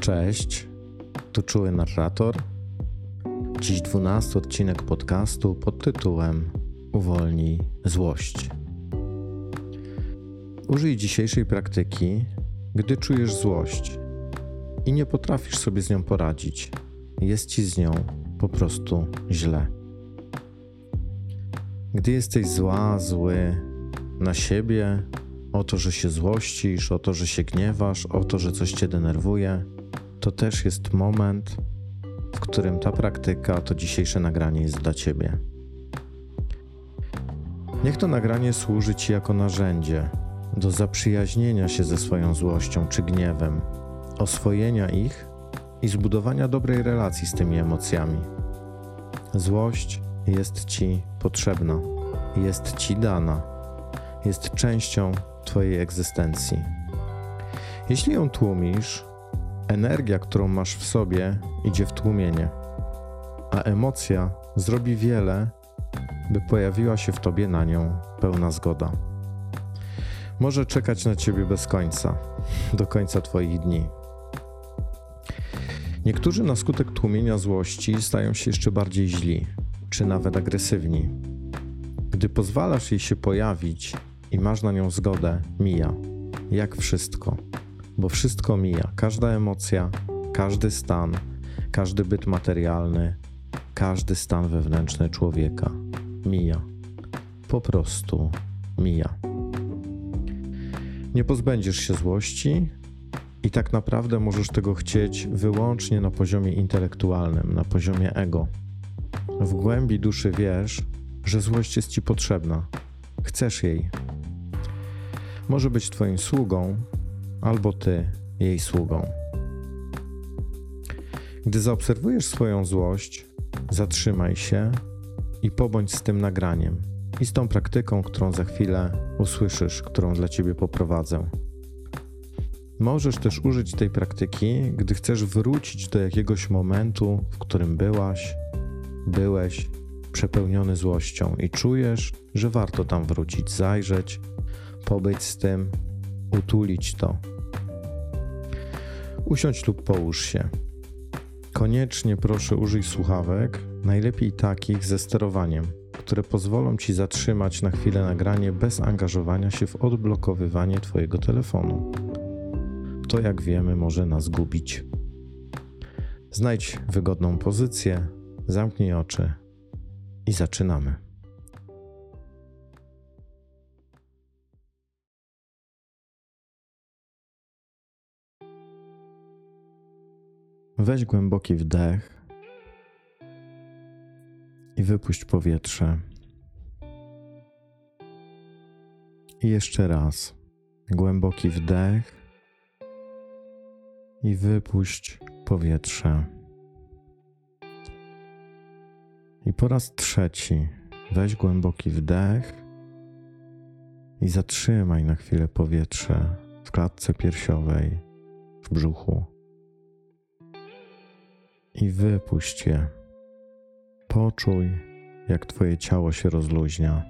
Cześć, tu czuły narrator. Dziś dwunasty odcinek podcastu pod tytułem Uwolnij złość. Użyj dzisiejszej praktyki, gdy czujesz złość i nie potrafisz sobie z nią poradzić. Jest ci z nią po prostu źle. Gdy jesteś zła, zły na siebie, o to, że się złościsz, o to, że się gniewasz, o to, że coś cię denerwuje, to też jest moment, w którym ta praktyka, to dzisiejsze nagranie jest dla ciebie. Niech to nagranie służy ci jako narzędzie do zaprzyjaźnienia się ze swoją złością czy gniewem, oswojenia ich i zbudowania dobrej relacji z tymi emocjami. Złość jest ci potrzebna, jest ci dana, jest częścią Twojej egzystencji. Jeśli ją tłumisz, energia, którą masz w sobie, idzie w tłumienie, a emocja zrobi wiele, by pojawiła się w Tobie na nią pełna zgoda. Może czekać na Ciebie bez końca, do końca Twoich dni. Niektórzy na skutek tłumienia złości stają się jeszcze bardziej źli, czy nawet agresywni. Gdy pozwalasz jej się pojawić i masz na nią zgodę, mija. Jak wszystko. Bo wszystko mija. Każda emocja, każdy stan, każdy byt materialny, każdy stan wewnętrzny człowieka mija. Po prostu mija. Nie pozbędziesz się złości i tak naprawdę możesz tego chcieć wyłącznie na poziomie intelektualnym, na poziomie ego. W głębi duszy wiesz, że złość jest ci potrzebna. Chcesz jej. Może być twoim sługą, albo ty jej sługą. Gdy zaobserwujesz swoją złość, zatrzymaj się i pobądź z tym nagraniem i z tą praktyką, którą za chwilę usłyszysz, którą dla ciebie poprowadzę. Możesz też użyć tej praktyki, gdy chcesz wrócić do jakiegoś momentu, w którym byłaś, byłeś przepełniony złością i czujesz, że warto tam wrócić, zajrzeć, pobyć z tym, utulić to. Usiądź lub połóż się. Koniecznie proszę użyj słuchawek, najlepiej takich ze sterowaniem, które pozwolą ci zatrzymać na chwilę nagranie bez angażowania się w odblokowywanie Twojego telefonu. To, jak wiemy, może nas gubić. Znajdź wygodną pozycję, zamknij oczy i zaczynamy. Weź głęboki wdech i wypuść powietrze. I jeszcze raz. Głęboki wdech i wypuść powietrze. I po raz trzeci weź głęboki wdech i zatrzymaj na chwilę powietrze w klatce piersiowej, w brzuchu. I wypuść je. Poczuj, jak Twoje ciało się rozluźnia.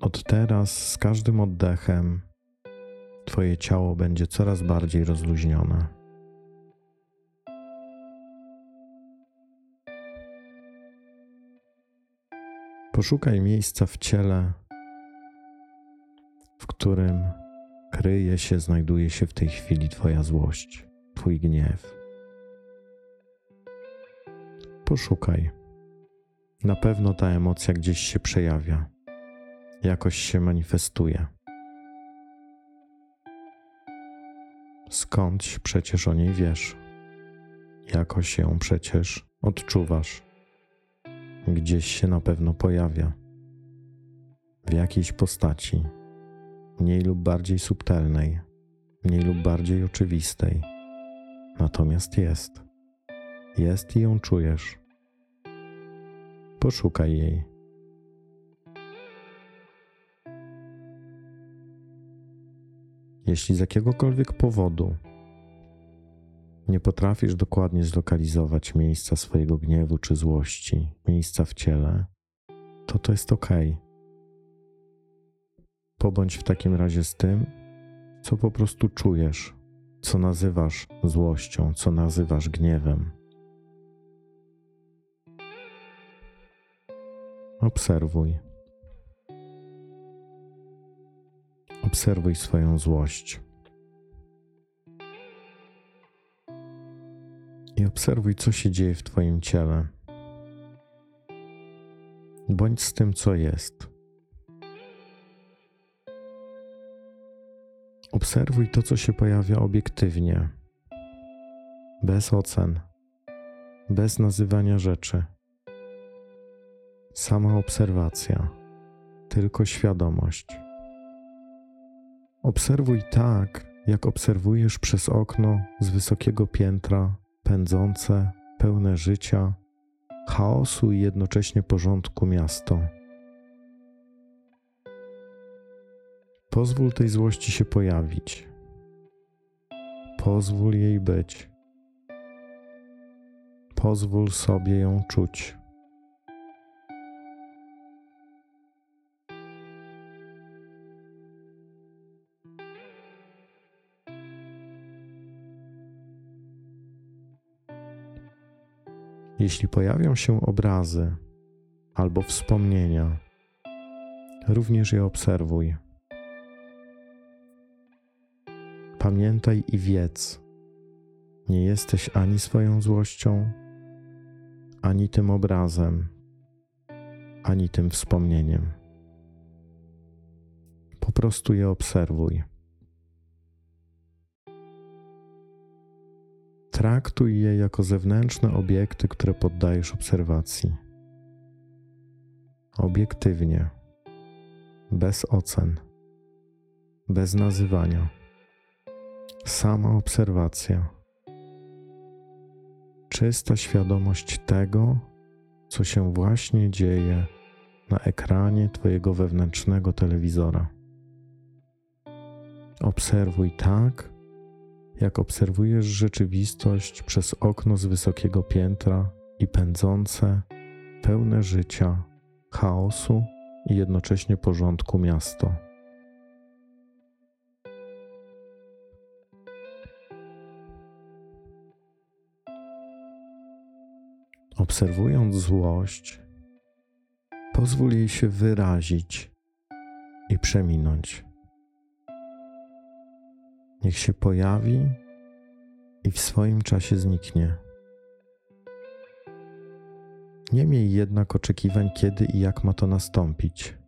Od teraz z każdym oddechem Twoje ciało będzie coraz bardziej rozluźnione. Poszukaj miejsca w ciele, w którym kryje się, znajduje się w tej chwili Twoja złość, Twój gniew. Poszukaj. Na pewno ta emocja gdzieś się przejawia, jakoś się manifestuje. Skądś przecież o niej wiesz, jakoś ją przecież odczuwasz. Gdzieś się na pewno pojawia, w jakiejś postaci, mniej lub bardziej subtelnej, mniej lub bardziej oczywistej. Natomiast jest. Jest i ją czujesz. Poszukaj jej. Jeśli z jakiegokolwiek powodu nie potrafisz dokładnie zlokalizować miejsca swojego gniewu czy złości, miejsca w ciele, to to jest ok. Pobądź w takim razie z tym, co po prostu czujesz, co nazywasz złością, co nazywasz gniewem. Obserwuj. Obserwuj swoją złość. I obserwuj, co się dzieje w Twoim ciele. Bądź z tym, co jest. Obserwuj to, co się pojawia obiektywnie, bez ocen, bez nazywania rzeczy. Sama obserwacja, tylko świadomość. Obserwuj tak, jak obserwujesz przez okno z wysokiego piętra pędzące, pełne życia, chaosu i jednocześnie porządku miasto. Pozwól tej złości się pojawić. Pozwól jej być. Pozwól sobie ją czuć. Jeśli pojawią się obrazy albo wspomnienia, również je obserwuj. Pamiętaj i wiedz, nie jesteś ani swoją złością, ani tym obrazem, ani tym wspomnieniem. Po prostu je obserwuj. Traktuj je jako zewnętrzne obiekty, które poddajesz obserwacji. Obiektywnie, bez ocen, bez nazywania. Sama obserwacja. Czysta świadomość tego, co się właśnie dzieje na ekranie Twojego wewnętrznego telewizora. Obserwuj tak, jak obserwujesz rzeczywistość przez okno z wysokiego piętra i pędzące, pełne życia, chaosu i jednocześnie porządku miasto. Obserwując złość, pozwól jej się wyrazić i przeminąć. Niech się pojawi i w swoim czasie zniknie. Nie miej jednak oczekiwań, kiedy i jak ma to nastąpić.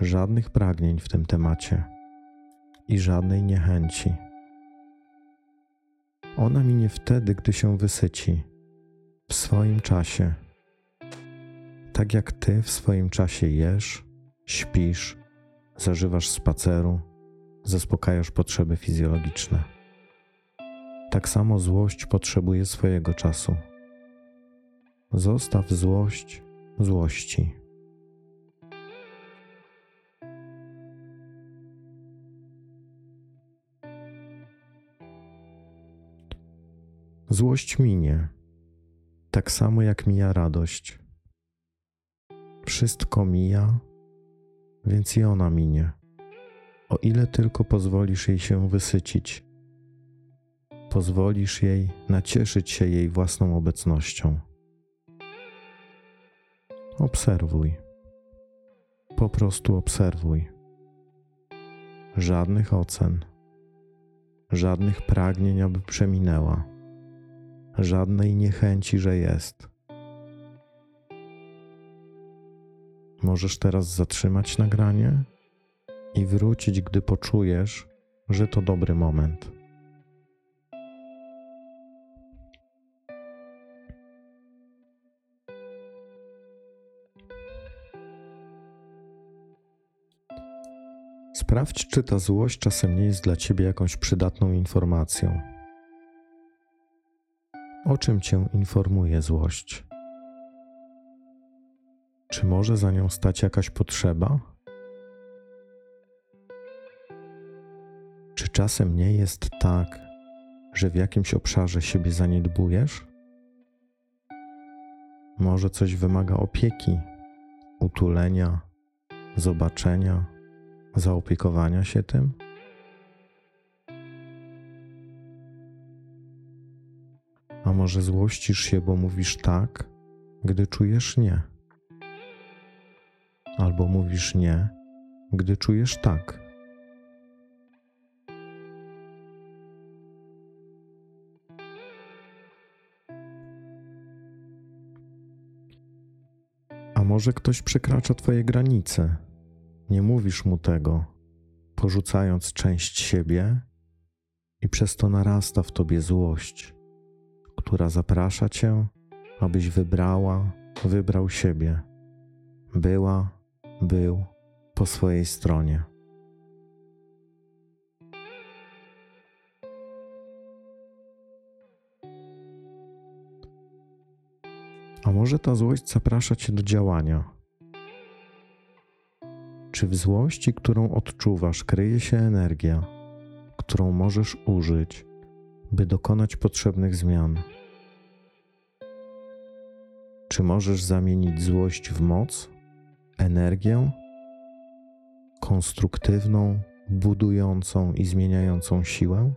Żadnych pragnień w tym temacie i żadnej niechęci. Ona minie wtedy, gdy się wysyci, w swoim czasie. Tak jak ty w swoim czasie jesz, śpisz, zażywasz spaceru zaspokajasz potrzeby fizjologiczne. Tak samo złość potrzebuje swojego czasu. Zostaw złość złości. Złość minie, tak samo jak mija radość. Wszystko mija, więc i ona minie o ile tylko pozwolisz jej się wysycić. Pozwolisz jej nacieszyć się jej własną obecnością. Obserwuj. Po prostu obserwuj. Żadnych ocen, żadnych pragnień, aby przeminęła, żadnej niechęci, że jest. Możesz teraz zatrzymać nagranie i wrócić, gdy poczujesz, że to dobry moment. Sprawdź, czy ta złość czasem nie jest dla ciebie jakąś przydatną informacją. O czym cię informuje złość? Czy może za nią stać jakaś potrzeba? Czasem nie jest tak, że w jakimś obszarze siebie zaniedbujesz? Może coś wymaga opieki, utulenia, zobaczenia, zaopiekowania się tym? A może złościsz się, bo mówisz tak, gdy czujesz nie? Albo mówisz nie, gdy czujesz tak. Może ktoś przekracza Twoje granice? Nie mówisz mu tego, porzucając część siebie, i przez to narasta w Tobie złość, która zaprasza Cię, abyś wybrała, wybrał siebie, była, był po swojej stronie. A może ta złość zaprasza Cię do działania? Czy w złości, którą odczuwasz, kryje się energia, którą możesz użyć, by dokonać potrzebnych zmian? Czy możesz zamienić złość w moc, energię, konstruktywną, budującą i zmieniającą siłę?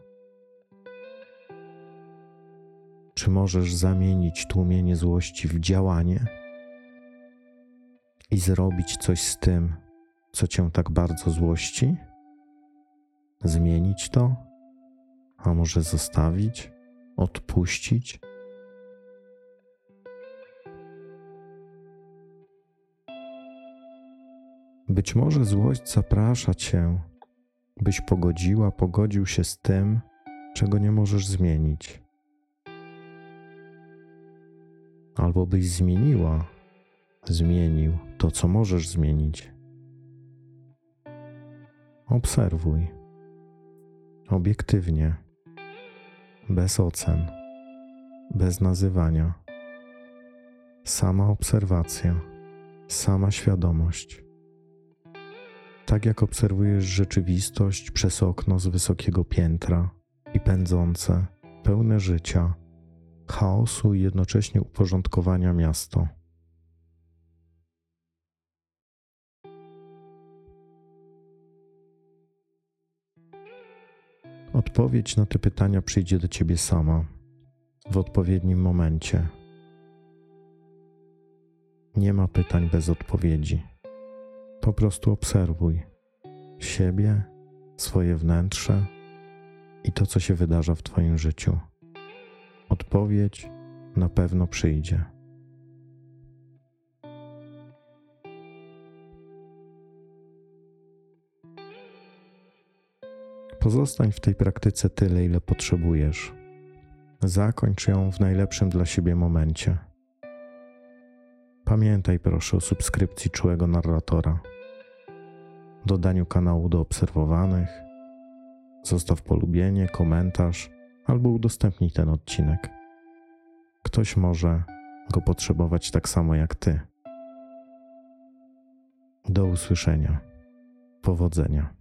Czy możesz zamienić tłumienie złości w działanie i zrobić coś z tym, co cię tak bardzo złości? Zmienić to? A może zostawić? Odpuścić? Być może złość zaprasza cię, byś pogodziła, pogodził się z tym, czego nie możesz zmienić. Albo byś zmieniła, zmienił to, co możesz zmienić. Obserwuj obiektywnie, bez ocen, bez nazywania. Sama obserwacja, sama świadomość. Tak jak obserwujesz rzeczywistość przez okno z wysokiego piętra i pędzące, pełne życia, chaosu i jednocześnie uporządkowania miasto. Odpowiedź na te pytania przyjdzie do ciebie sama w odpowiednim momencie. Nie ma pytań bez odpowiedzi. Po prostu obserwuj siebie, swoje wnętrze i to, co się wydarza w Twoim życiu. Odpowiedź na pewno przyjdzie. Pozostań w tej praktyce tyle, ile potrzebujesz. Zakończ ją w najlepszym dla siebie momencie. Pamiętaj proszę o subskrypcji czułego narratora, dodaniu kanału do obserwowanych, zostaw polubienie, komentarz albo udostępnij ten odcinek. Ktoś może go potrzebować tak samo jak ty. Do usłyszenia. Powodzenia.